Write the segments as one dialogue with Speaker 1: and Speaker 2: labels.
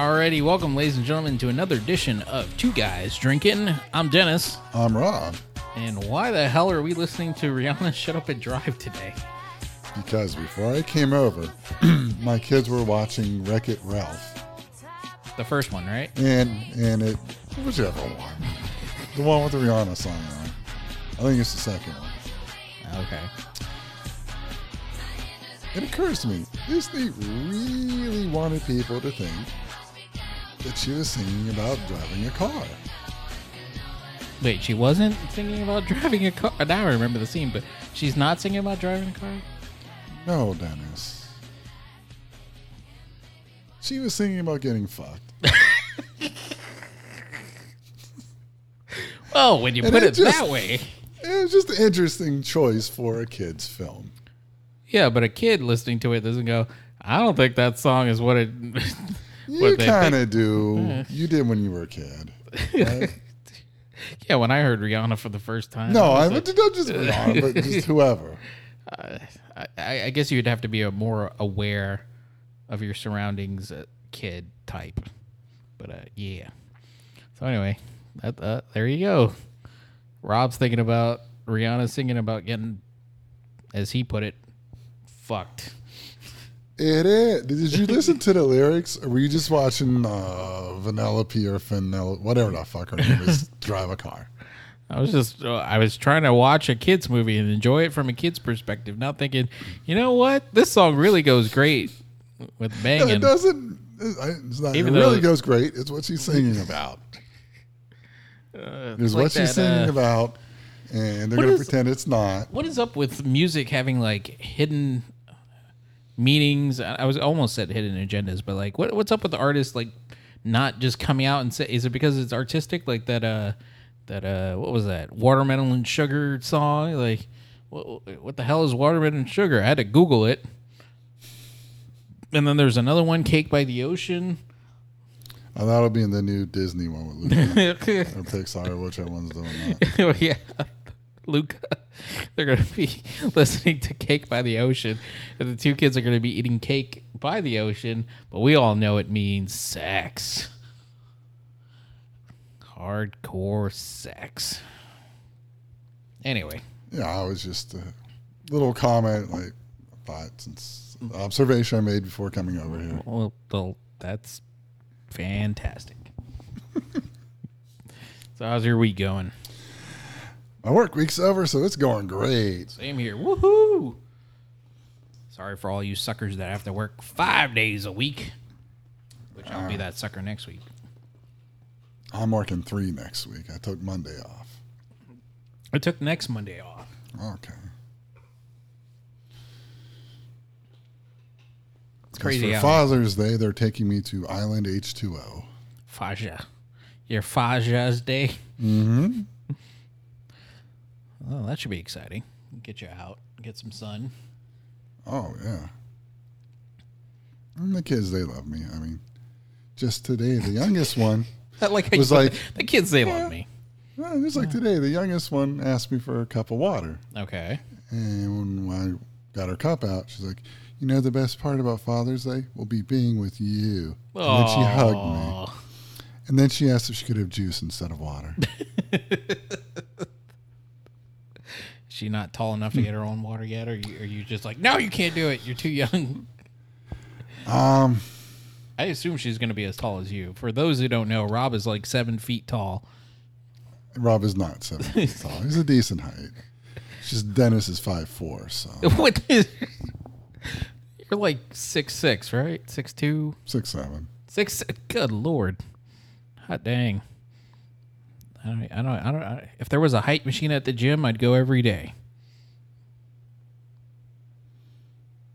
Speaker 1: Alrighty, welcome, ladies and gentlemen, to another edition of Two Guys Drinking. I'm Dennis,
Speaker 2: I'm Rob
Speaker 1: and why the hell are we listening to Rihanna Shut Up and Drive today?
Speaker 2: because before I came over, my kids were watching Wreck It Ralph,
Speaker 1: The first one, right?
Speaker 2: and and it whichever one, the one with the Rihanna song on. it. I think it's the second one.
Speaker 1: Okay.
Speaker 2: It occurs to me, Disney really wanted people to think that she was singing about driving a car.
Speaker 1: Wait, she wasn't singing about driving a car. Now I remember the scene, but she's not singing about driving a car?
Speaker 2: No, Dennis. She was singing about getting fucked.
Speaker 1: Oh, when you
Speaker 2: And
Speaker 1: put
Speaker 2: it
Speaker 1: it,
Speaker 2: just-
Speaker 1: that way.
Speaker 2: It was just an interesting choice for a kid's film.
Speaker 1: Yeah, but a kid listening to it doesn't go, I don't think that song is what it.
Speaker 2: You kind of do. You did when you were a kid. right?
Speaker 1: Yeah, when I heard Rihanna for the first time.
Speaker 2: No,
Speaker 1: I
Speaker 2: but not just Rihanna, but just whoever.
Speaker 1: I, I I guess you'd have to be a more aware of your surroundings, uh, kid type. But uh, yeah. So anyway, that uh, there you go. Rob's thinking about Rihanna singing about getting, as he put it, fucked.
Speaker 2: It is. Did you listen to the lyrics, or were you just watching uh, Vanellope or Vanilla, whatever the fuck her name is, drive a car?
Speaker 1: I was just uh, I was trying to watch a kids movie and enjoy it from a kid's perspective, not thinking, you know what, this song really goes great with
Speaker 2: No,
Speaker 1: banging.
Speaker 2: it doesn't. It's not,
Speaker 1: Even
Speaker 2: it really goes great. It's what she's singing about.
Speaker 1: Uh,
Speaker 2: It's
Speaker 1: like
Speaker 2: what she's singing
Speaker 1: uh,
Speaker 2: about, and they're going to
Speaker 1: is-
Speaker 2: pretend it's not.
Speaker 1: What is up with music having like hidden meanings? I was almost said hidden agendas, but like, what what's up with the artists like not just coming out and say? Is it because it's artistic? Like that uh that uh what was that watermelon and sugar song? Like what what the hell is watermelon and sugar? I had to Google it. And then there's another one, Cake by the Ocean.
Speaker 2: Oh, that'll be in the new Disney one with Luca or Pixar, whichever one's doing that.
Speaker 1: oh yeah, Luca. They're gonna be listening to "Cake by the Ocean," and the two kids are gonna be eating cake by the ocean. But we all know it means sex, hardcore sex. Anyway,
Speaker 2: Yeah, I was just a little comment, like thought since observation I made before coming over here.
Speaker 1: well, well that's fantastic. so how's your week going?
Speaker 2: My work week's over, so it's going great.
Speaker 1: Same here. Woohoo! Sorry for all you suckers that have to work five days a week. Which I'll be that sucker next week.
Speaker 2: I'm working three next week. I took Monday off.
Speaker 1: I took next Monday off.
Speaker 2: Okay.
Speaker 1: It's crazy
Speaker 2: For
Speaker 1: how
Speaker 2: Father's Day, they're taking me to Island H2O.
Speaker 1: Faja. Your Faja's day.
Speaker 2: Mm-hmm.
Speaker 1: Oh, that should be exciting. Get you out, get some sun.
Speaker 2: Oh yeah. And the kids, they love me. I mean, just today, the youngest one.
Speaker 1: like
Speaker 2: Was like-
Speaker 1: the kids, they love me.
Speaker 2: Well, just like today, the youngest one asked me for a cup of water.
Speaker 1: Okay.
Speaker 2: And when I got her cup out, she's like, You know, the best part about Father's Day will be being with you. And then she hugged me. And then she asked if she could have juice instead of water.
Speaker 1: She not tall enough to get her own water yet? Or you, are you just like, no, you can't do it. You're too young.
Speaker 2: um,
Speaker 1: I assume she's going to be as tall as you. For those who don't know, Rob is like seven feet tall.
Speaker 2: Rob is not seven feet tall. He's a decent height. It's just Dennis is five four, so
Speaker 1: What is? You're like six six, right? Six two,
Speaker 2: six seven.
Speaker 1: six. Good lord, hot dang. I don't. I don't. I don't. I, if there was a height machine at the gym, I'd go every day.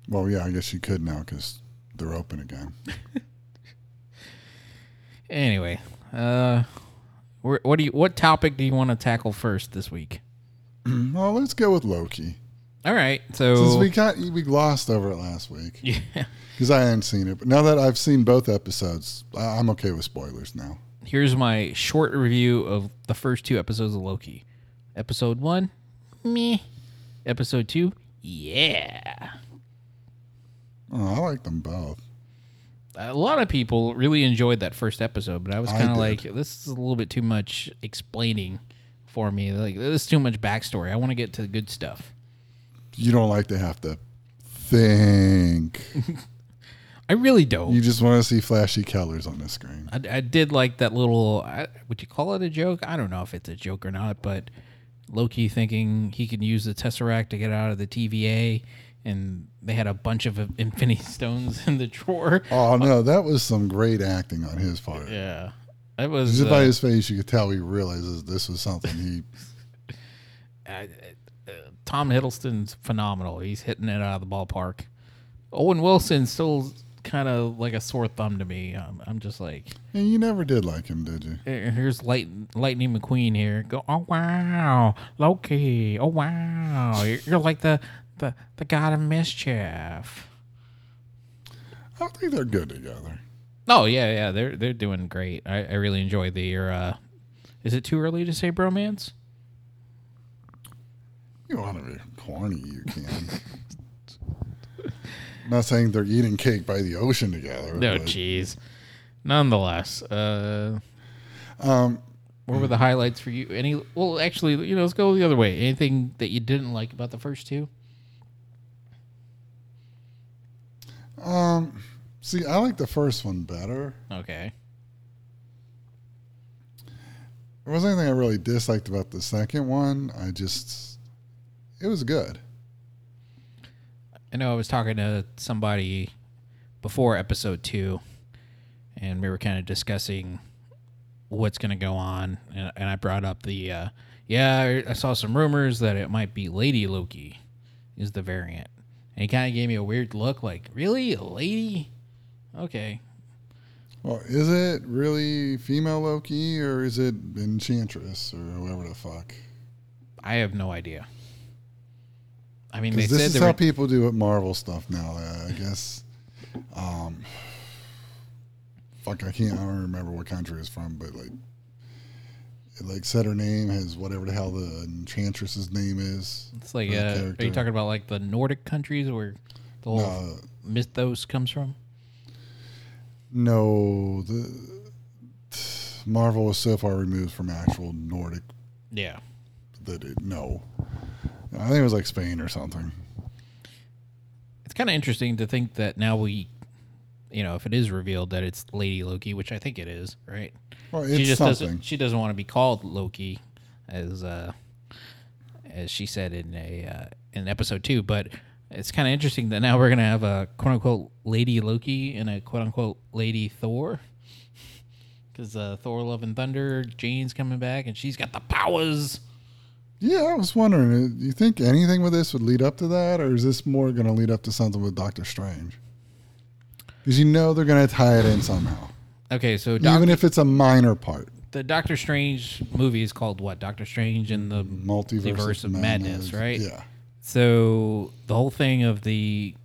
Speaker 2: Well, yeah, I guess you could now because they're open again.
Speaker 1: Anyway, uh, what do you? What topic do you want to tackle first this week?
Speaker 2: well, let's go with Loki.
Speaker 1: All right. So
Speaker 2: Since we got we glossed over it last week
Speaker 1: yeah.
Speaker 2: because I hadn't seen it, but now that I've seen both episodes, I'm okay with spoilers now.
Speaker 1: Here's my short review of the first two episodes of Loki. Episode one, meh. Episode two, yeah.
Speaker 2: Oh, I like them both.
Speaker 1: a lot of people really enjoyed that first episode, but I was kind of like, this is a little bit too much explaining for me. Like, this is too much backstory. I want to get to the good stuff.
Speaker 2: You don't like to have to think.
Speaker 1: I really don't.
Speaker 2: You just want to see flashy colors on the screen.
Speaker 1: I, I did like that little. I, would you call it a joke? I don't know if it's a joke or not, but Loki thinking he can use the Tesseract to get out of the TVA, and they had a bunch of Infinity Stones in the drawer.
Speaker 2: Oh no, that was some great acting on his part.
Speaker 1: Yeah, that was.
Speaker 2: Just by
Speaker 1: uh,
Speaker 2: his face, you could tell he realizes this was something he.
Speaker 1: uh, uh, Tom Hiddleston's phenomenal. He's hitting it out of the ballpark. Owen Wilson still kind of like a sore thumb to me. Um, I'm just like,
Speaker 2: And you never did like him, did you?
Speaker 1: here's Light, Lightning McQueen here. Go, oh wow, Loki. Oh wow, you're, you're like the, the the god of mischief.
Speaker 2: I think they're good together.
Speaker 1: Oh yeah, yeah, they're they're doing great. I, I really enjoy the. Uh, is it too early to say bromance?
Speaker 2: You want to be corny, you can. Not saying they're eating cake by the ocean together.
Speaker 1: No, jeez. Nonetheless, uh,
Speaker 2: um,
Speaker 1: What were the highlights for you? Any? Well, actually, you know, let's go the other way. Anything that you didn't like about the first two?
Speaker 2: um, see, I like the first one better.
Speaker 1: Okay.
Speaker 2: There wasn't anything I really disliked about the second one. I just, it was good.
Speaker 1: I know I was talking to somebody before episode two, and we were kind of discussing what's going to go on, and, and I brought up the, uh, yeah, I I saw some rumors that it might be Lady Loki is the variant, and he kind of gave me a weird look, like, really, a lady? Okay,
Speaker 2: Well, is it really female Loki or is it Enchantress or whoever the fuck?
Speaker 1: I have no idea. I mean, they
Speaker 2: this
Speaker 1: said
Speaker 2: is how
Speaker 1: were,
Speaker 2: people do it Marvel stuff now. Uh, I guess. Um, fuck, I can't. I don't remember what country it's from, but like, it like said her name has whatever the hell the Enchantress's name is.
Speaker 1: It's like, uh, are you talking about like the Nordic countries where the whole
Speaker 2: No,
Speaker 1: mythos comes from?
Speaker 2: no, the Marvel was so far removed from actual Nordic
Speaker 1: Yeah.
Speaker 2: that it no. I think it was like Spain or something.
Speaker 1: It's kind of interesting to think that now we, you know, if it is revealed that it's Lady Loki, which I think it is, right?
Speaker 2: Well, it's
Speaker 1: she just
Speaker 2: something.
Speaker 1: doesn't. She doesn't want to be called Loki, as uh, as she said in a uh, in episode two. But it's kind of interesting that now we're gonna have a quote unquote Lady Loki and a quote unquote Lady Thor. Because uh, Thor: Love and Thunder, Jane's coming back, and she's got the powers.
Speaker 2: Yeah, I was wondering, uh, do you think anything with this would lead up to that, or is this more going to lead up to something with Doctor Strange? Because you know they're going to tie it in somehow,
Speaker 1: Okay, so Doc-
Speaker 2: even if it's a minor part.
Speaker 1: the Doctor Strange movie is called what? Doctor Strange and the
Speaker 2: Multiverse
Speaker 1: Multiverse of Madness, right?
Speaker 2: Yeah,
Speaker 1: So the whole thing of the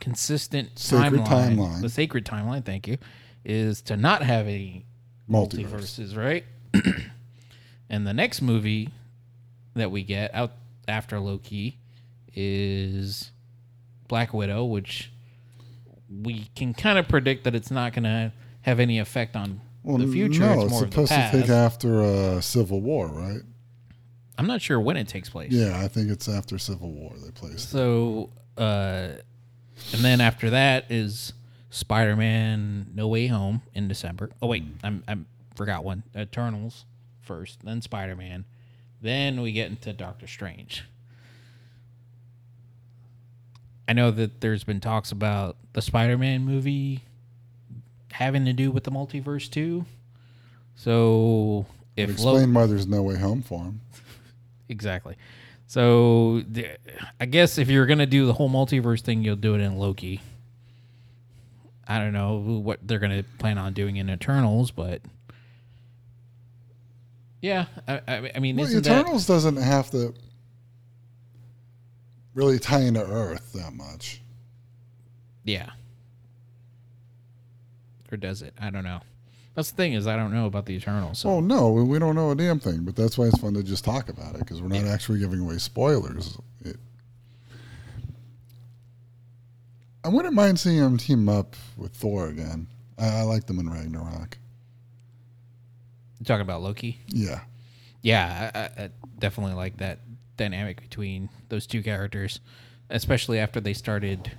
Speaker 1: consistent
Speaker 2: Sacred
Speaker 1: timeline,
Speaker 2: timeline.
Speaker 1: the sacred timeline, thank you, is to not have any
Speaker 2: multiverse.
Speaker 1: multiverses, right? and the next movie that we get out after Loki is Black Widow, which we can kind of predict that it's not going to have any effect on
Speaker 2: Well,
Speaker 1: the future.
Speaker 2: no,
Speaker 1: it's
Speaker 2: it's
Speaker 1: more of the
Speaker 2: supposed to take after uh, Civil War, right?
Speaker 1: I'm not sure when it takes place.
Speaker 2: Yeah, I think it's after Civil War they place.
Speaker 1: So, uh, and then after that is Spider-Man: No Way Home in December. Oh wait, I'm I forgot one. Eternals first, then Spider-Man, then we get into Doctor Strange. I know that there's been talks about the Spider-Man movie having to do with the multiverse too. So if Lo-
Speaker 2: explain why there's no way home for him.
Speaker 1: Exactly. So I guess if you're gonna do the whole multiverse thing, you'll do it in Loki. I don't know what they're gonna plan on doing in Eternals, but yeah, I, I, I mean,
Speaker 2: Well,
Speaker 1: isn't that
Speaker 2: Eternals doesn't have to really tie into Earth that much.
Speaker 1: yeah, or does it? I don't know. That's the thing is I don't know about the Eternals. So
Speaker 2: Oh no, we- don't know a damn thing. But that's why it's fun to just talk about it because we're not
Speaker 1: Yeah. actually
Speaker 2: giving away spoilers. It, I wouldn't mind seeing him team up with Thor again. I, I like them in Ragnarok.
Speaker 1: Talking about Loki?
Speaker 2: Yeah.
Speaker 1: Yeah, I, I, definitely like that dynamic between those two characters, especially after they started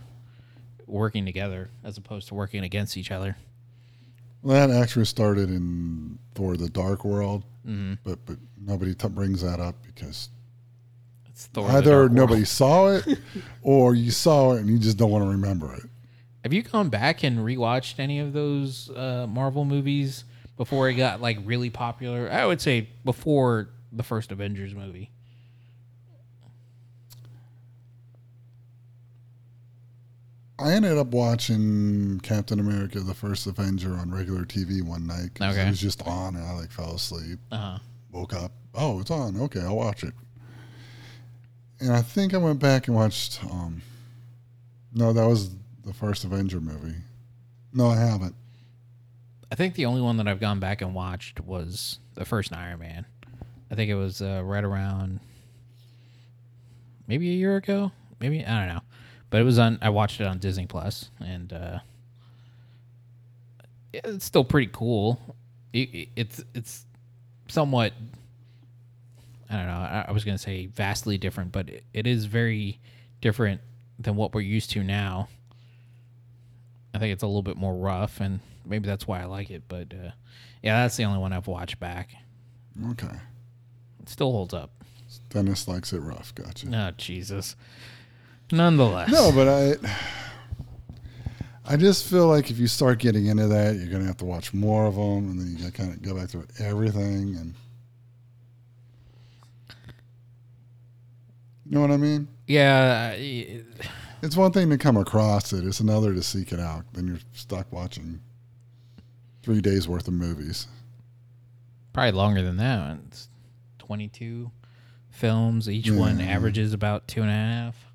Speaker 1: working together as opposed to working against each other.
Speaker 2: Well, that actually started in Thor: The Dark World,
Speaker 1: Mm-hmm.
Speaker 2: but but nobody t- brings that up because
Speaker 1: It's Thor: the
Speaker 2: either
Speaker 1: Dark World.
Speaker 2: nobody saw it or you saw it and you just don't want to remember it.
Speaker 1: Have you gone back and rewatched any of those uh, Marvel movies before it got like really popular? I would say before the first Avengers movie.
Speaker 2: I ended up watching Captain America: The First Avenger on regular TV one night. 'cause
Speaker 1: Okay.
Speaker 2: It was just on, and I like fell asleep.
Speaker 1: Uh huh.
Speaker 2: Woke up. Oh, it's on. Okay, I'll watch it. And I think I went back and watched. Um, no, that was the first Avenger movie. No, I haven't.
Speaker 1: I think the only one that I've gone back and watched was the first Iron Man. I think it was uh, right around maybe a year ago. Maybe I don't know, but it was on. I watched it on Disney Plus, and uh, it's still pretty cool. It, it- it's it's somewhat. I don't know. I, I was gonna say vastly different, but it, it is very different than what we're used to now. I think it's a little bit more rough, and maybe that's why I like it. But uh, yeah, that's the only one I've watched back.
Speaker 2: Okay.
Speaker 1: It still holds up.
Speaker 2: Dennis likes it rough. Gotcha.
Speaker 1: Oh Jesus! Nonetheless,
Speaker 2: No, but I I just feel like if you start getting into that, you're gonna have to watch more of them, and then you gotta kind of go back to everything, and you know what I mean.
Speaker 1: Yeah, I-
Speaker 2: It's one thing to come across it; it's another to seek it out. Then you're stuck watching three days worth of movies.
Speaker 1: probably longer than that. It's twenty-two films. Each one averages about two and a half.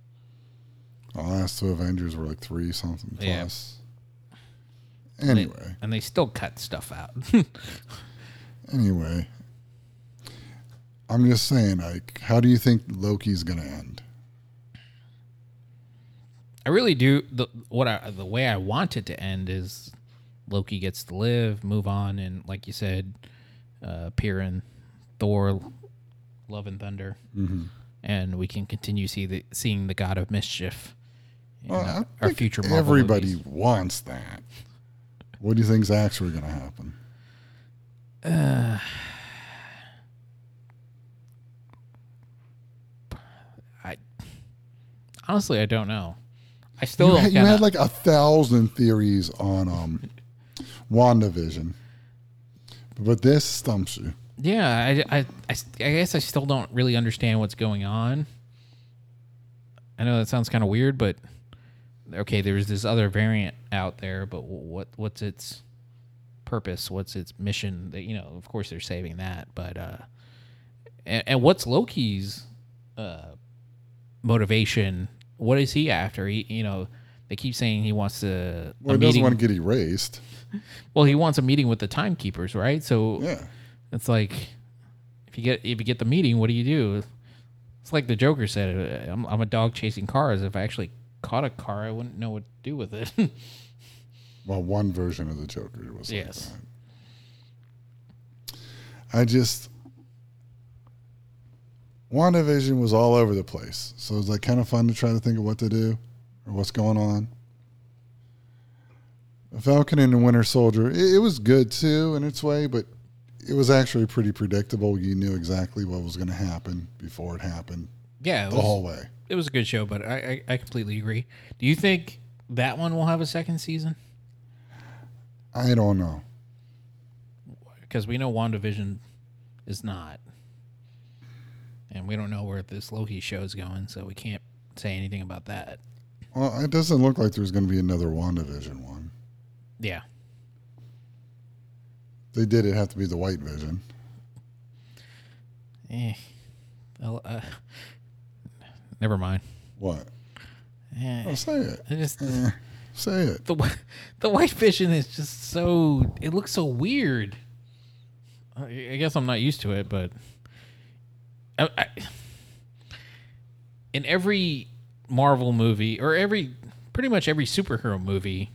Speaker 2: The last two Avengers were like three something
Speaker 1: Yeah.
Speaker 2: plus. Anyway,
Speaker 1: and they still cut stuff out.
Speaker 2: anyway, I'm just saying, like, how do you think Loki's gonna end?
Speaker 1: I really do. The what I, the way I want it to end is Loki gets to live, move on, and like you said, uh, appear in Thor, Love and Thunder,
Speaker 2: Mm-hmm.
Speaker 1: and we can continue see the seeing the God of Mischief. in
Speaker 2: Well,
Speaker 1: our- our future Marvel
Speaker 2: everybody
Speaker 1: movies.
Speaker 2: wants that. What do you think's actually gonna happen?
Speaker 1: I honestly I don't know. I still
Speaker 2: You, had,
Speaker 1: kinda-
Speaker 2: had like a thousand theories on um, WandaVision, but this stumps you.
Speaker 1: Yeah, I, I, I, I guess I still don't really understand what's going on. I know that sounds kind of weird, but okay, there's this other variant out there, but what what's its purpose? What's its mission? That you know, of course, they're saving that, but uh, and, and what's Loki's uh motivation? What is he after? He, you know, they keep saying he wants to
Speaker 2: Well, it doesn't
Speaker 1: meeting.
Speaker 2: want to get erased.
Speaker 1: well, he wants a meeting with the timekeepers, right? So
Speaker 2: Yeah.
Speaker 1: it's like if you get if you get the meeting, what do you do? It's like the Joker said, "I'm, I'm a dog chasing cars. If I actually caught a car, I wouldn't know what to do with it."
Speaker 2: Well, one version of the Joker was like
Speaker 1: Yes.
Speaker 2: that. I just WandaVision was all over the place. So it was like kind of fun to try to think of what to do or what's going on. Falcon and the Winter Soldier, it, it was good too in its way, but it was actually pretty predictable. You knew exactly what was going to happen before it happened
Speaker 1: yeah, it
Speaker 2: the
Speaker 1: was,
Speaker 2: whole way.
Speaker 1: it was a good show, but I, I I completely agree. Do you think that one will have a second season?
Speaker 2: I don't know.
Speaker 1: Because we know WandaVision is not, and we don't know where this Loki show is going, so we can't say anything about that.
Speaker 2: Well, it doesn't look like there's going to be another WandaVision one.
Speaker 1: Yeah,
Speaker 2: they did it have to be the White Vision.
Speaker 1: eh. Well, uh, never mind.
Speaker 2: What?
Speaker 1: Eh,
Speaker 2: Oh, say it.
Speaker 1: I just
Speaker 2: Eh, say it.
Speaker 1: the the white vision is just so it looks so weird. I guess I'm not used to it, but I, I, in every Marvel movie or every pretty much every superhero movie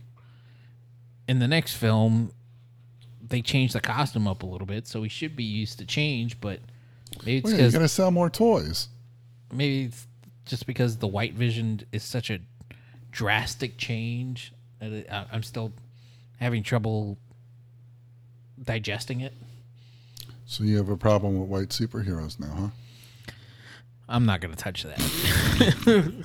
Speaker 1: in the next film they change the costume up a little bit, so we should be used to change, but maybe it's
Speaker 2: Well, yeah, you
Speaker 1: because
Speaker 2: got to sell more toys.
Speaker 1: maybe it's just because the white vision is such a drastic change that I'm still having trouble digesting it.
Speaker 2: So you have a problem with white superheroes now, huh?
Speaker 1: I'm not going to touch that.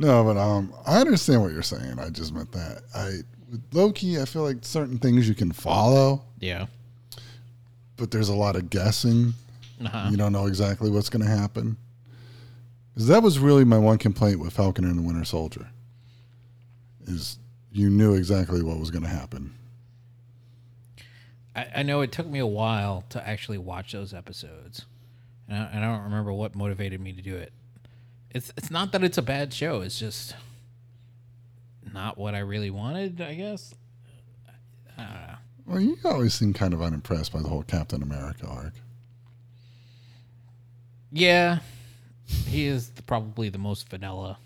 Speaker 2: No, but um, I understand what you're saying. I just meant that. I with Loki, I feel like certain things you can follow,
Speaker 1: yeah.
Speaker 2: but there's a lot of guessing.
Speaker 1: Uh-huh.
Speaker 2: You don't know exactly what's going to happen. Because that was really my one complaint with Falcon and the Winter Soldier. Is you knew exactly what was going to happen.
Speaker 1: I, I know it took me a while to actually watch those episodes, and I, and I don't remember what motivated me to do it. It's it's not that it's a bad show. It's just not what I really wanted. I guess. I.
Speaker 2: Well, you always seem kind of unimpressed by the whole Captain America arc.
Speaker 1: Yeah, he is the, probably the most vanilla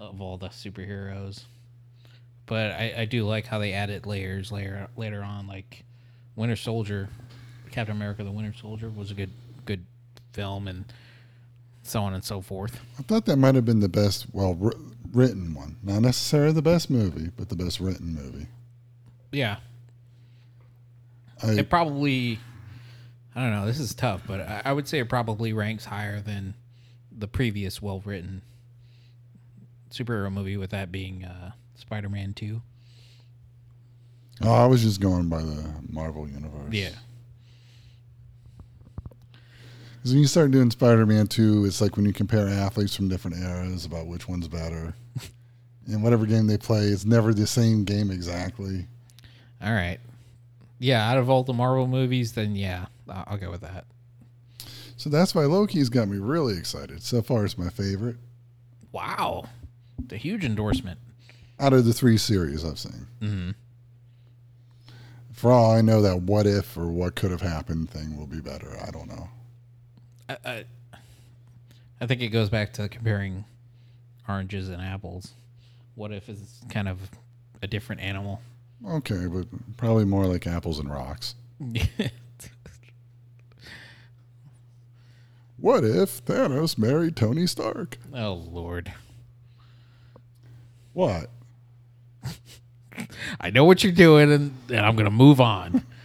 Speaker 1: of all the superheroes. But I, I do like how they added layers later later on, like Winter Soldier, Captain America: The Winter Soldier was a good good film, and so on and so forth.
Speaker 2: I thought that might have been the best, well, wr- written one. Not necessarily the best movie, but the best written movie.
Speaker 1: Yeah,
Speaker 2: I,
Speaker 1: it probably. I don't know. This is tough, but I, I would say it probably ranks higher than the previous well written superhero movie, with that being uh, Spider Man Two.
Speaker 2: oh, I was just going by the Marvel universe.
Speaker 1: Yeah.
Speaker 2: Because when you start doing Spider-Man 2, it's like when you compare athletes from different eras about which one's better. and whatever game they play, it's never the same game exactly.
Speaker 1: All right. Yeah, out of all the Marvel movies, then yeah, I'll I'll go with that.
Speaker 2: So that's why Loki's got me really excited. So far, it's my favorite
Speaker 1: Wow. It's a huge endorsement.
Speaker 2: out of the three series I've seen.
Speaker 1: Mm-hmm.
Speaker 2: For all I know, that what if or what could have happened thing will be better. I don't know.
Speaker 1: I, I, I think it goes back to comparing oranges and apples. What if is kind of a different animal?
Speaker 2: Okay, but probably more like apples and rocks. What if Thanos married Tony Stark?
Speaker 1: oh Lord.
Speaker 2: What?
Speaker 1: I know what you're doing and, and I'm gonna move on.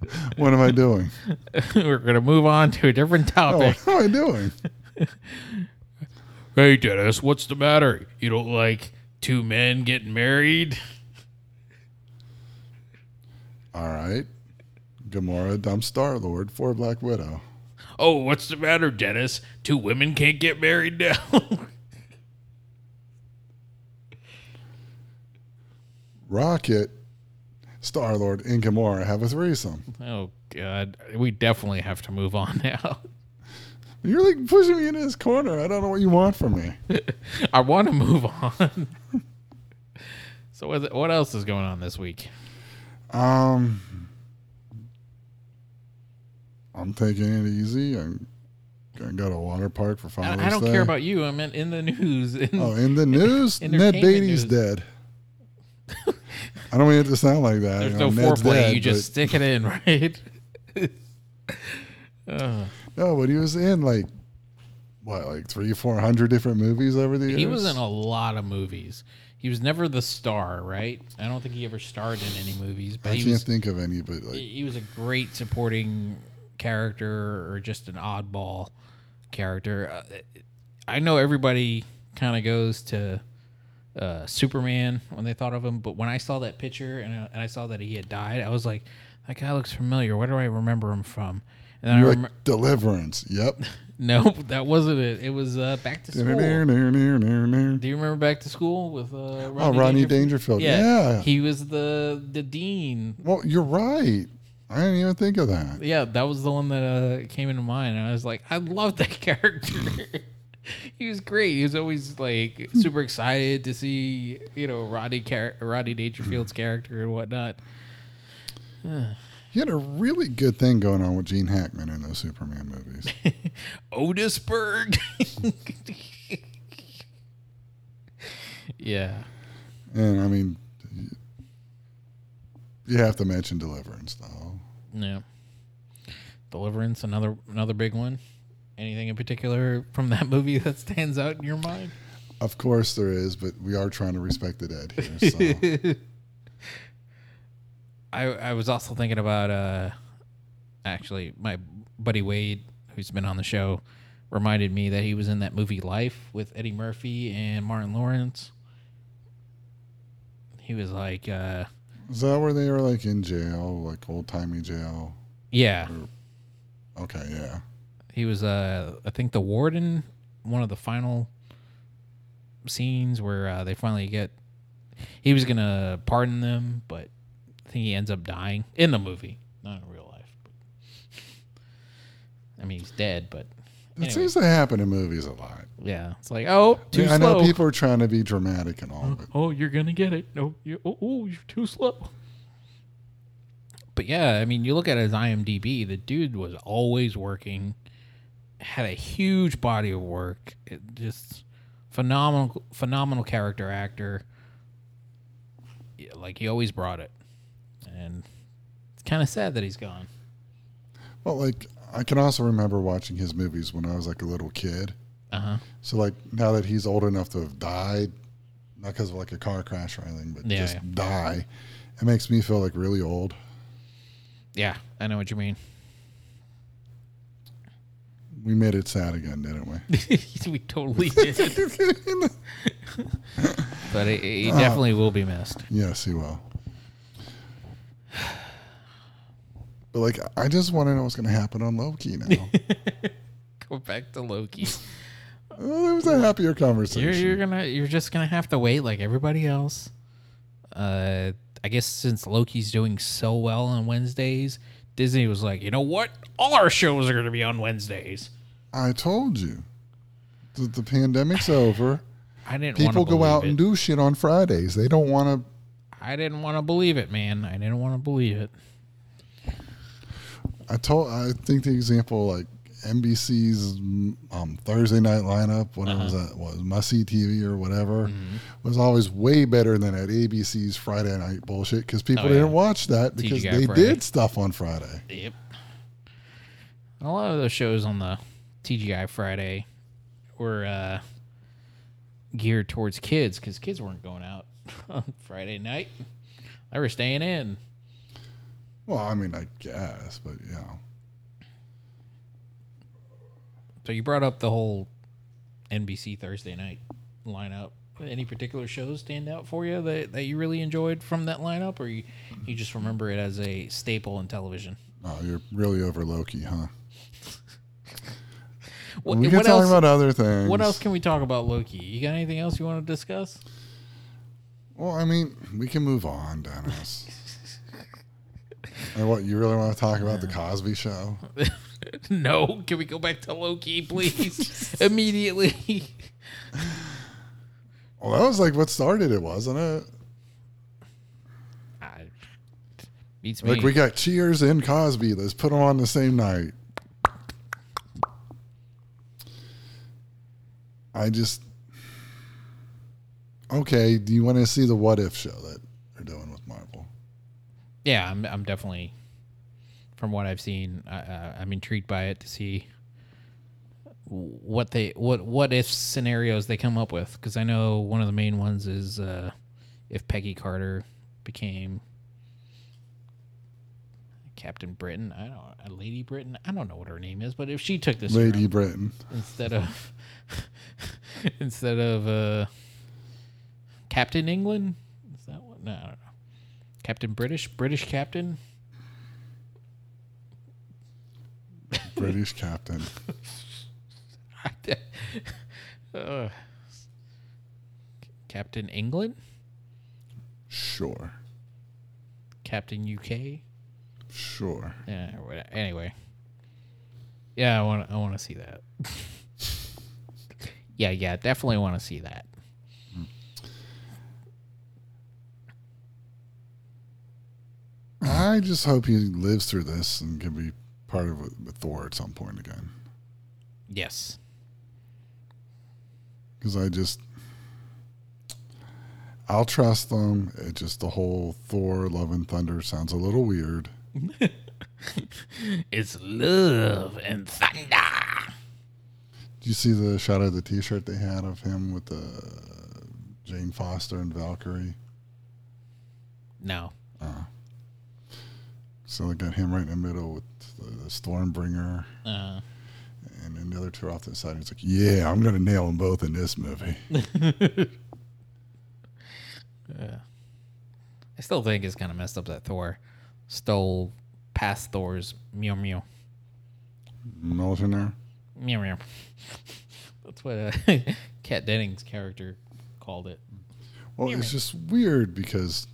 Speaker 2: What am I doing?
Speaker 1: We're gonna move on to a different
Speaker 2: Oh,
Speaker 1: topic.
Speaker 2: what am I doing?
Speaker 1: Hey Dennis, what's the matter? You don't like two men getting married?
Speaker 2: All right. Gamora dump Star Lord for Black Widow.
Speaker 1: Oh, what's the matter, Dennis? Two women can't get married now.
Speaker 2: Rocket, Star Lord, and Gamora have a threesome.
Speaker 1: oh God, we definitely have to move on now.
Speaker 2: You're like pushing me into this corner. I don't know what you want from me.
Speaker 1: I want to move on. so what, what else is going on this week?
Speaker 2: Um, I'm taking it easy. I'm gonna a water park for
Speaker 1: I,
Speaker 2: Father's
Speaker 1: I don't
Speaker 2: Day.
Speaker 1: care about you. I meant in the news. In,
Speaker 2: Oh, in the news, Ned Beatty's
Speaker 1: news.
Speaker 2: dead. I don't mean it to sound like that.
Speaker 1: there's
Speaker 2: you
Speaker 1: no
Speaker 2: know, Ned's
Speaker 1: foreplay. you just stick it in, right? Uh,
Speaker 2: no, but he was in like what, like three, four hundred different movies over the years.
Speaker 1: he was in a lot of movies. He was never the star, right? I don't think he ever starred in any movies, but
Speaker 2: I can't
Speaker 1: was
Speaker 2: think of any, but like
Speaker 1: he was a great supporting character or just an oddball character. Uh, I know everybody kind of goes to uh, Superman when they thought of him, but when I saw that picture and I, and I saw that he had died, I was like, that guy looks familiar. Where do I remember him from? And I
Speaker 2: you're
Speaker 1: remember,
Speaker 2: like Deliverance. Yep.
Speaker 1: no, that wasn't it. It was uh, Back to School. Do
Speaker 2: oh,
Speaker 1: you remember Back to School with uh, Rodney,
Speaker 2: Oh, Rodney
Speaker 1: Dangerfield?
Speaker 2: Dangerfield. Yeah.
Speaker 1: he was the the dean
Speaker 2: Well, you're right. I didn't even think of that.
Speaker 1: Yeah, that was the one that uh, came into mind. And I was like, I love that character. He was great. He was always like super excited to see, you know, Roddy Car- Roddy Dangerfield's character and whatnot.
Speaker 2: He had a really good thing going on with Gene Hackman in those Superman movies.
Speaker 1: Otisburg. Yeah.
Speaker 2: And I mean, you have to mention Deliverance, though.
Speaker 1: Yeah. Deliverance, another another big one. Anything in particular from that movie that stands out in your mind?
Speaker 2: Of course there is, but we are trying to respect the dead here. So.
Speaker 1: I I was also thinking about uh actually my buddy Wade, who's been on the show, reminded me that he was in that movie Life with Eddie Murphy and Martin Lawrence. He was like uh
Speaker 2: is that where they were like in jail, like old timey jail?
Speaker 1: yeah.
Speaker 2: Okay, yeah.
Speaker 1: He was uh I think the warden one of the final scenes where uh, they finally get he was gonna pardon them, but I think he ends up dying in the movie, not in real life. I mean, he's dead, but
Speaker 2: It seems to happen in movies a lot.
Speaker 1: yeah, it's like oh, too
Speaker 2: I
Speaker 1: slow.
Speaker 2: know people are trying to be dramatic and all, but
Speaker 1: oh, you're gonna get it. No, you oh, oh, you're too slow. But yeah, I mean, you look at his IMDb. The dude was always working, had a huge body of work. It just phenomenal, phenomenal character actor. Yeah, like he always brought it, and it's kind of sad that he's gone.
Speaker 2: well, like I can also remember watching his movies when I was like a little kid.
Speaker 1: Uh huh.
Speaker 2: So like now that he's old enough to have died, not because of like a car crash or anything, but
Speaker 1: Yeah,
Speaker 2: just
Speaker 1: yeah.
Speaker 2: die, it makes me feel like really old.
Speaker 1: Yeah, I know what you mean.
Speaker 2: We made it sad again, didn't we?
Speaker 1: we totally did, but he, he
Speaker 2: Uh,
Speaker 1: definitely will be missed.
Speaker 2: yes, he will. But like, I just want to know what's going to happen on Loki now.
Speaker 1: Go back to Loki.
Speaker 2: oh, it was a happier conversation.
Speaker 1: You're you're gonna you're just gonna have to wait like everybody else. Uh, I guess since Loki's doing so well on Wednesdays, Disney was like, you know what? All our shows are gonna be on Wednesdays.
Speaker 2: I told you, the, the pandemic's over.
Speaker 1: I didn't.
Speaker 2: People go out
Speaker 1: believe
Speaker 2: and do shit on Fridays. They don't want to.
Speaker 1: I didn't want to believe it, man. I didn't want to believe it.
Speaker 2: I told. I think the example like NBC's um, Thursday night lineup, was
Speaker 1: Uh-huh.
Speaker 2: that was must TV or whatever,
Speaker 1: Mm-hmm.
Speaker 2: was always way better than at ABC's Friday night bullshit because people
Speaker 1: Oh, yeah.
Speaker 2: didn't watch that because they
Speaker 1: Friday.
Speaker 2: did stuff on Friday.
Speaker 1: Yep. A lot of those shows on the TGI Friday were uh, geared towards kids because kids weren't going out on Friday night. They were staying in.
Speaker 2: Well, I mean, I guess, but you know,
Speaker 1: So you brought up the whole NBC Thursday night lineup. Any particular shows stand out for you that, that you really enjoyed from that lineup, or you, you just remember it as a staple in television?
Speaker 2: oh, you're really over Loki, huh?
Speaker 1: What,
Speaker 2: we can talk about other things.
Speaker 1: what else can we talk about Loki? You got anything else you want to discuss?
Speaker 2: Well, I mean, we can move on, Dennis. and what you really want to talk about the Cosby Show?
Speaker 1: no. Can we go back to Loki, please? Immediately.
Speaker 2: Well, that was like what started it, wasn't it?
Speaker 1: Beats me.
Speaker 2: Like we got Cheers and Cosby. Let's put them on the same night. I just okay. Do you want to see the What If show that they're doing with Marvel?
Speaker 1: Yeah, I'm, I'm definitely, from what I've seen, uh, I'm intrigued by it to see what they what what if scenarios they come up with because I know one of the main ones is uh, if Peggy Carter became Captain Britain. I don't a Lady Britain. I don't know what her name is, but if she took this
Speaker 2: Lady Britain.
Speaker 1: instead of instead of uh, Captain England, is that what? No, I don't know. Captain British, British Captain.
Speaker 2: British captain.
Speaker 1: uh, Captain England,
Speaker 2: Sure.
Speaker 1: Captain UK.
Speaker 2: Sure.
Speaker 1: Yeah. Anyway. Yeah, I want. I want to see that. yeah, yeah, definitely want to see that.
Speaker 2: I just hope he lives through this and can be part of it with Thor at some point again.
Speaker 1: Yes.
Speaker 2: Because I just, I'll trust them. It just the whole Thor Love and Thunder sounds a little weird.
Speaker 1: It's love and thunder.
Speaker 2: Do you see the shot of the T-shirt they had of him with the uh, Jane Foster and Valkyrie?
Speaker 1: No. Uh-huh.
Speaker 2: So they got him right in the middle with the, the Stormbringer,
Speaker 1: Uh,
Speaker 2: and then the other two are off to the side. He's like, "Yeah, I'm gonna nail them both in this movie." Yeah.
Speaker 1: I still think it's kind of messed up that Thor stole past Thor's meow meow
Speaker 2: Mjolnir.
Speaker 1: meow meow. That's what uh, Kat Dennings' character called it.
Speaker 2: Well, it's just weird because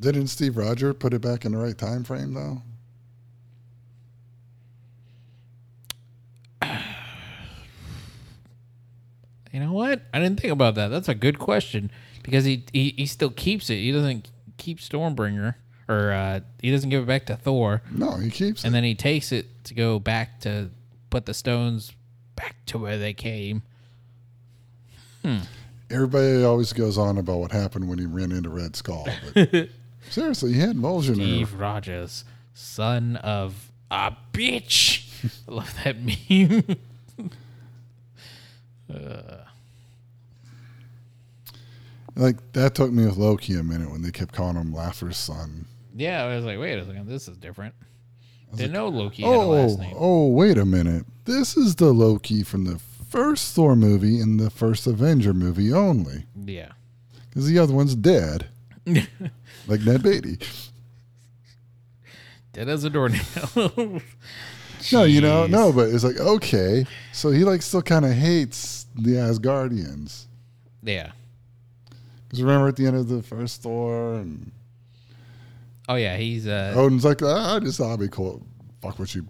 Speaker 2: didn't Steve Roger put it back in the right time frame though?
Speaker 1: You know what? I didn't think about that. That's a good question because he he, he still keeps it. He doesn't keep Stormbringer or uh, he doesn't give it back to Thor,
Speaker 2: No, he keeps
Speaker 1: and
Speaker 2: it.
Speaker 1: then he takes it to go back to put the stones back to where they came.
Speaker 2: Everybody always goes on about what happened when he ran into Red Skull, but seriously, he had Mjolnir.
Speaker 1: Steve Rogers, son of a bitch. I love that meme. Uh.
Speaker 2: Like that took me with Loki a minute when they kept calling him Laufeyson.
Speaker 1: yeah, I was like, wait a second, this is different. Didn't know Loki had a
Speaker 2: Oh,
Speaker 1: last name.
Speaker 2: oh, wait a minute. This is the Loki from the first Thor movie and the first Avenger movie only.
Speaker 1: Yeah.
Speaker 2: Because the other one's dead. like Ned Beatty.
Speaker 1: Dead as a doornail.
Speaker 2: No, you know, no, but it's like, okay. So he like still kind of hates the Asgardians.
Speaker 1: Yeah.
Speaker 2: Because remember at the end of the first Thor and
Speaker 1: Oh yeah, he's uh
Speaker 2: Odin's like, ah, I just thought it'd be cool. Fuck with you.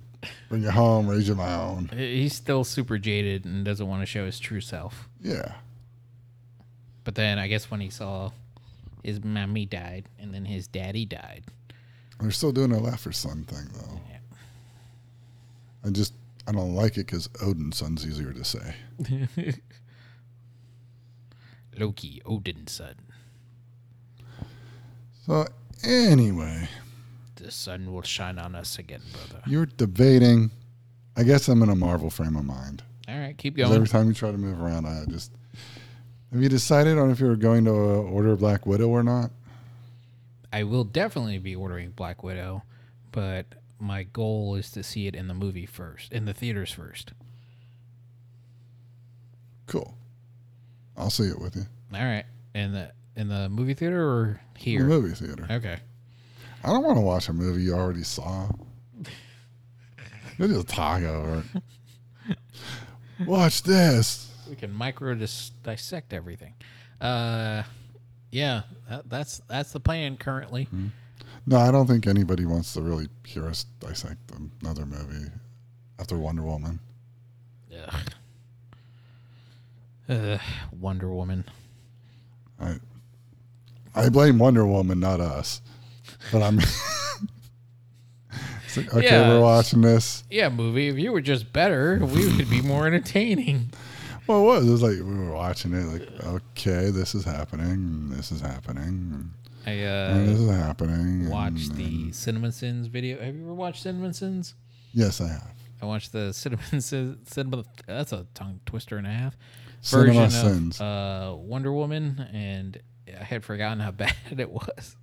Speaker 2: Bring you home, raise you my own.
Speaker 1: he's still super jaded and doesn't want to show his true self.
Speaker 2: Yeah.
Speaker 1: But then I guess when he saw his mommy died and then his daddy died.
Speaker 2: They're still doing a Laufeyson thing though.
Speaker 1: Yeah.
Speaker 2: I just I don't like it because Odin's son's easier to say.
Speaker 1: Loki, Odin's son.
Speaker 2: So anyway,
Speaker 1: The sun will shine on us again, brother.
Speaker 2: you're debating. I guess I'm in a Marvel frame of mind.
Speaker 1: All right, keep going.
Speaker 2: every time you try to move around, I just. Have you decided on if you're going to uh, order Black Widow or not?
Speaker 1: I will definitely be ordering Black Widow, but my goal is to see it in the movie first, in the theaters first.
Speaker 2: Cool. I'll see it with you.
Speaker 1: All right, in the in the movie theater or here?
Speaker 2: the movie theater.
Speaker 1: Okay.
Speaker 2: I don't want to watch a movie you already saw. You just talk over it. Watch this.
Speaker 1: We can micro dis- dissect everything. Uh, yeah, that, that's that's the plan currently.
Speaker 2: No, I don't think anybody wants to really hear us dissect another movie after Wonder Woman.
Speaker 1: Ugh. Ugh, Wonder Woman.
Speaker 2: I I blame Wonder Woman, not us. But I'm like, okay,
Speaker 1: Yeah.
Speaker 2: we're watching this.
Speaker 1: Yeah, movie. If you were just better, we could be more entertaining.
Speaker 2: Well, it was. It was like we were watching it. Like, okay, this is happening. This is happening.
Speaker 1: I
Speaker 2: and
Speaker 1: uh,
Speaker 2: this is happening.
Speaker 1: watched
Speaker 2: and-
Speaker 1: the
Speaker 2: and-
Speaker 1: Cinnamon Sins video. Have you ever watched Cinnamon Sins?
Speaker 2: Yes, I have.
Speaker 1: I watched the Cinnamon Sins. Cinnamon, that's a tongue twister and a half.
Speaker 2: Cinema
Speaker 1: version
Speaker 2: Sins.
Speaker 1: of uh, Wonder Woman, and I had forgotten how bad it was.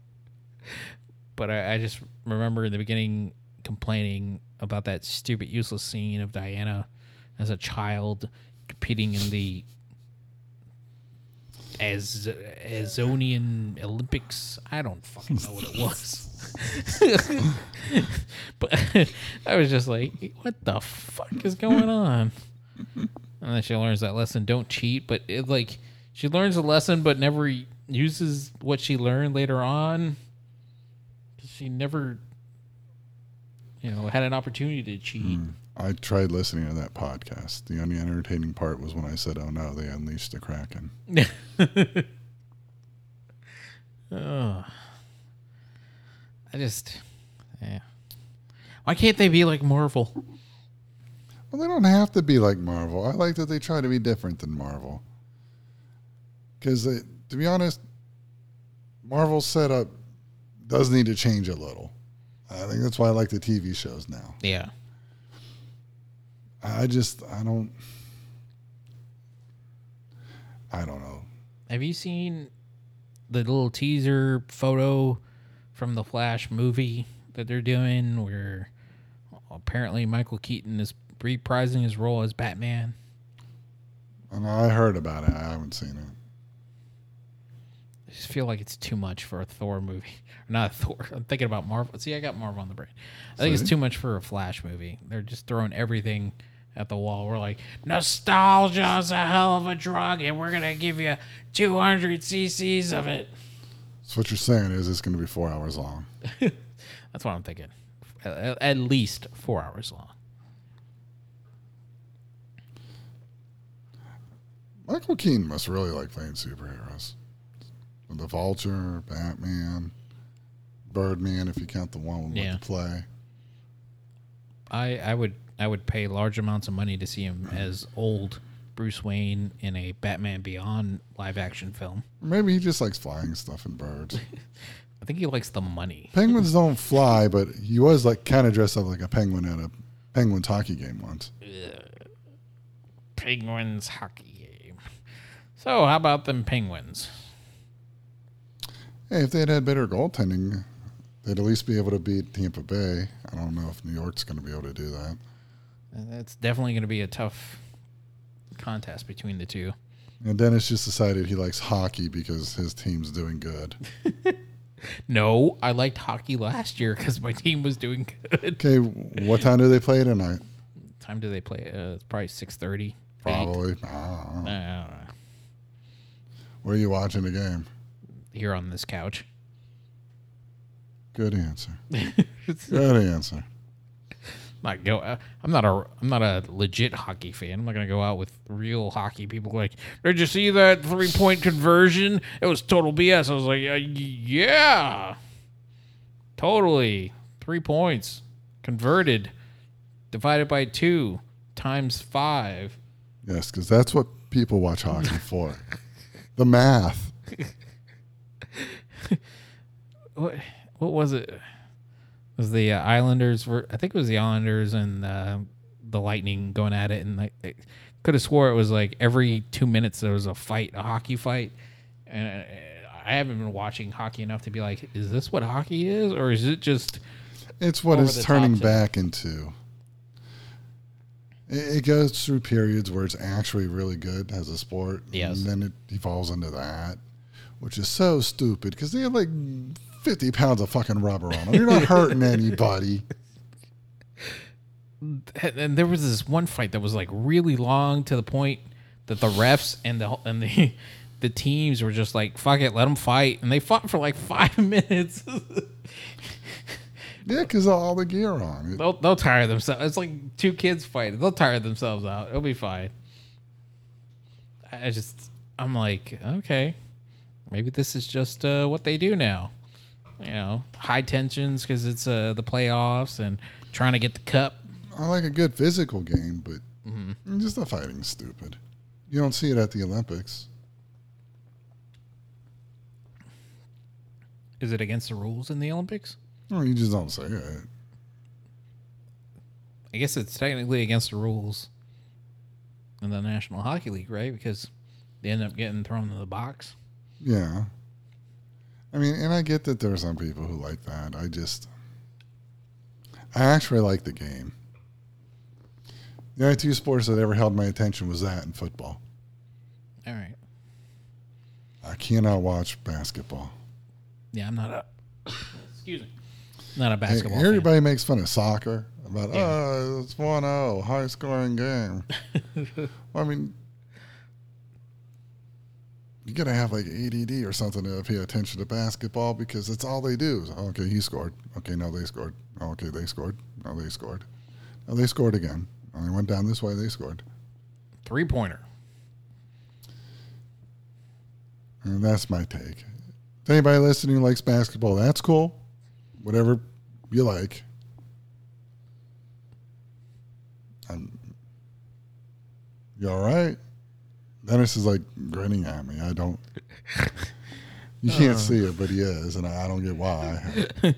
Speaker 1: But I, I just remember in the beginning complaining about that stupid, useless scene of Diana as a child competing in the as Azonian Olympics. I don't fucking know what it was. but I was just like, what the fuck is going on? And then she learns that lesson: don't cheat. But it like she learns a lesson, but never uses what she learned later on. She never, you know, had an opportunity to cheat. Hmm.
Speaker 2: I tried listening to that podcast. The only entertaining part was when I said, "Oh no, they unleashed the Kraken."
Speaker 1: Ugh. I just, yeah. Why can't they be like Marvel?
Speaker 2: Well, they don't have to be like Marvel. I like that they try to be different than Marvel. Because, to be honest, Marvel's setup does need to change a little. I think that's why I like the TV shows now.
Speaker 1: Yeah.
Speaker 2: I just, I don't, I don't know.
Speaker 1: Have you seen the little teaser photo from the Flash movie that they're doing where apparently Michael Keaton is reprising his role as Batman?
Speaker 2: And I heard about it. I haven't seen it.
Speaker 1: I just feel like it's too much for a Thor movie. Not a Thor. I'm thinking about Marvel. See, I got Marvel on the brain. I think
Speaker 2: See?
Speaker 1: it's too much for a Flash movie. They're just throwing everything at the wall. We're like, nostalgia is a hell of a drug, and we're gonna give you 200 cc's of it.
Speaker 2: So what you're saying is it's going to be four hours long.
Speaker 1: That's what I'm thinking. At, at least four hours long.
Speaker 2: Michael Keaton must really like playing superheroes. The Vulture, Batman, Birdman, if you count the one with
Speaker 1: Yeah.
Speaker 2: the play.
Speaker 1: I I would I would pay large amounts of money to see him as old Bruce Wayne in a Batman Beyond live action film.
Speaker 2: Maybe he just likes flying stuff and birds.
Speaker 1: I think he likes the money.
Speaker 2: Penguins don't fly, but he was like kind of dressed up like a penguin at a Penguins hockey game once.
Speaker 1: Penguins hockey game. So how about them Penguins?
Speaker 2: Hey, if they had had better goaltending, they'd at least be able to beat Tampa Bay. I don't know if New York's going to be able to do that.
Speaker 1: It's definitely going to be a tough contest between the two.
Speaker 2: And Dennis just decided he likes hockey because his team's doing good.
Speaker 1: No, I liked hockey last year because my team was doing good.
Speaker 2: Okay, what time do they play tonight?
Speaker 1: Time do they play? Uh, it's probably six thirty.
Speaker 2: Probably. I don't know.
Speaker 1: Uh,
Speaker 2: Where are you watching the game?
Speaker 1: here on this couch.
Speaker 2: Good answer. Good answer.
Speaker 1: Not go. Uh, I'm not a. I'm not a legit hockey fan. I'm not gonna go out with real hockey people. Like, did you see that three point conversion? It was total BS. I was like, uh, yeah, totally. Three points converted, divided by two times five.
Speaker 2: Yes, because that's what people watch hockey for. The math.
Speaker 1: What? What was it? It was the uh, Islanders? ver- I think it was the Islanders and uh, the Lightning going at it, and I could have swore it was like every two minutes there was a fight, a hockey fight, and uh, I haven't been watching hockey enough to be like, is this what hockey is, or is it just?
Speaker 2: It's what it's turning back into. It, it goes through periods where it's actually really good as a sport.
Speaker 1: Yes.
Speaker 2: And then it evolves into that, which is so stupid because they have like 50 pounds of fucking rubber on them. You're not hurting anybody.
Speaker 1: And there was this one fight that was like really long to the point that the refs and the and the the teams were just like, fuck it, let them fight, and they fought for like five minutes.
Speaker 2: Yeah, because all the gear on.
Speaker 1: They'll they'll tire themselves. It's like two kids fighting. They'll tire themselves out. It'll be fine. I just I'm like, okay, maybe this is just uh, what they do now. You know, high tensions because it's uh, the playoffs and trying to get the cup.
Speaker 2: I like a good physical game, but just the fighting's stupid. You don't see it at the Olympics.
Speaker 1: Is it against the rules in the Olympics?
Speaker 2: No, you just don't say it.
Speaker 1: I guess it's technically against the rules in the National Hockey League, right? Because they end up getting thrown in the box.
Speaker 2: Yeah. I mean, and I get that there are some people who like that. I just, I actually like the game. The only two sports that ever held my attention was that and football.
Speaker 1: All right.
Speaker 2: I cannot watch basketball.
Speaker 1: Yeah, I'm not a. excuse me. Not a
Speaker 2: Hey,
Speaker 1: basketball. fan.
Speaker 2: everybody makes fun of soccer about,
Speaker 1: Yeah.
Speaker 2: oh, it's 1 0, high scoring game. well, I mean, you got to have like ADD or something to pay attention to basketball because that's all they do. Is, oh, okay, he scored. Okay, now they scored. Oh, okay, they scored. Now they scored. No, they scored again. Oh, they went down this way, they scored.
Speaker 1: Three pointer.
Speaker 2: And that's my take. If anybody listening who likes basketball, that's cool. Whatever you like. I'm, You all right? Dennis is like grinning at me. I don't. You can't uh. see it, but he is, and I, don't get why.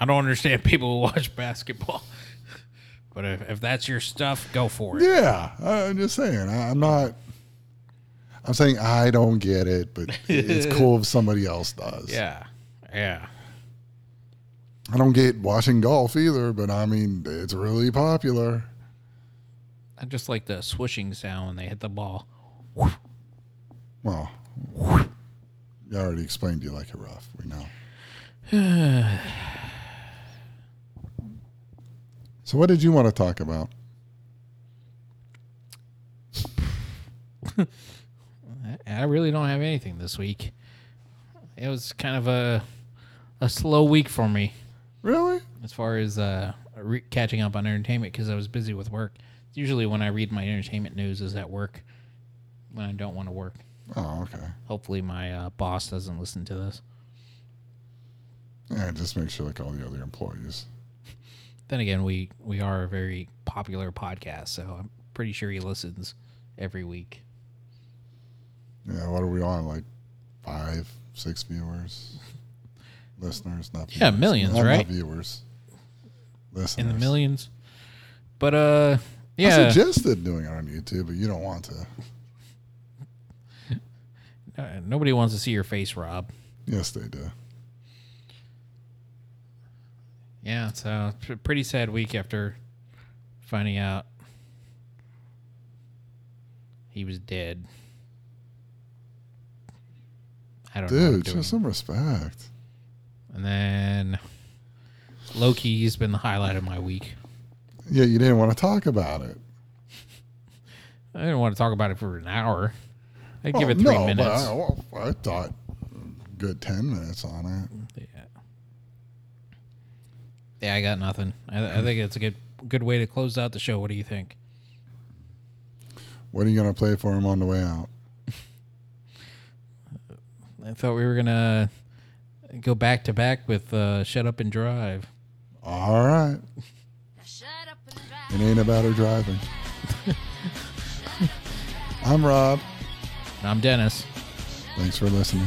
Speaker 1: I don't understand people who watch basketball. But if, if that's your stuff, go for it.
Speaker 2: Yeah, I- I'm just saying. I, I'm not. I'm saying I don't get it, but it's cool if somebody else does.
Speaker 1: Yeah. Yeah.
Speaker 2: I don't get watching golf either, but I mean, it's really popular.
Speaker 1: I just like the swishing sound when they hit the ball.
Speaker 2: Well, you already explained you like it rough. We know. so, what did you want to talk about?
Speaker 1: I- I really don't have anything this week. It was kind of a a slow week for me
Speaker 2: Really?
Speaker 1: as far as uh, re- catching up on entertainment because I was busy with work. Usually, when I read my entertainment news, is at work when I don't want to work.
Speaker 2: Oh, okay.
Speaker 1: Hopefully, my uh, boss doesn't listen to this.
Speaker 2: Yeah, just make sure like all the other employees.
Speaker 1: Then again, we we are a very popular podcast, so I'm pretty sure he listens every week.
Speaker 2: Yeah, what are we on? Like five, six viewers, listeners, not
Speaker 1: Yeah, millions,
Speaker 2: Not- not
Speaker 1: right?
Speaker 2: viewers, listeners.
Speaker 1: in the millions. But uh, yeah, I
Speaker 2: suggested doing it on YouTube, but you don't want to.
Speaker 1: Uh, nobody wants to see your face, Rob.
Speaker 2: Yes, they do.
Speaker 1: Yeah, so it's a pretty sad week after finding out he was dead. I don't know.
Speaker 2: Dude, show some respect.
Speaker 1: And then Loki's been the highlight of my week.
Speaker 2: Yeah, you didn't want to talk about it.
Speaker 1: I didn't want to talk about it for an hour. I'd give
Speaker 2: Oh,
Speaker 1: it three
Speaker 2: no, but
Speaker 1: minutes.
Speaker 2: I, I thought good ten minutes on it.
Speaker 1: Yeah. Yeah, I got nothing. I, I think it's a good good way to close out the show. What do you think?
Speaker 2: What are you gonna play for him on the way out?
Speaker 1: I thought we were gonna go back to back with uh, "Shut Up and Drive."
Speaker 2: All right,
Speaker 3: Shut up and drive.
Speaker 2: it ain't about her driving. I'm Rob.
Speaker 1: I'm Dennis.
Speaker 2: Thanks for listening.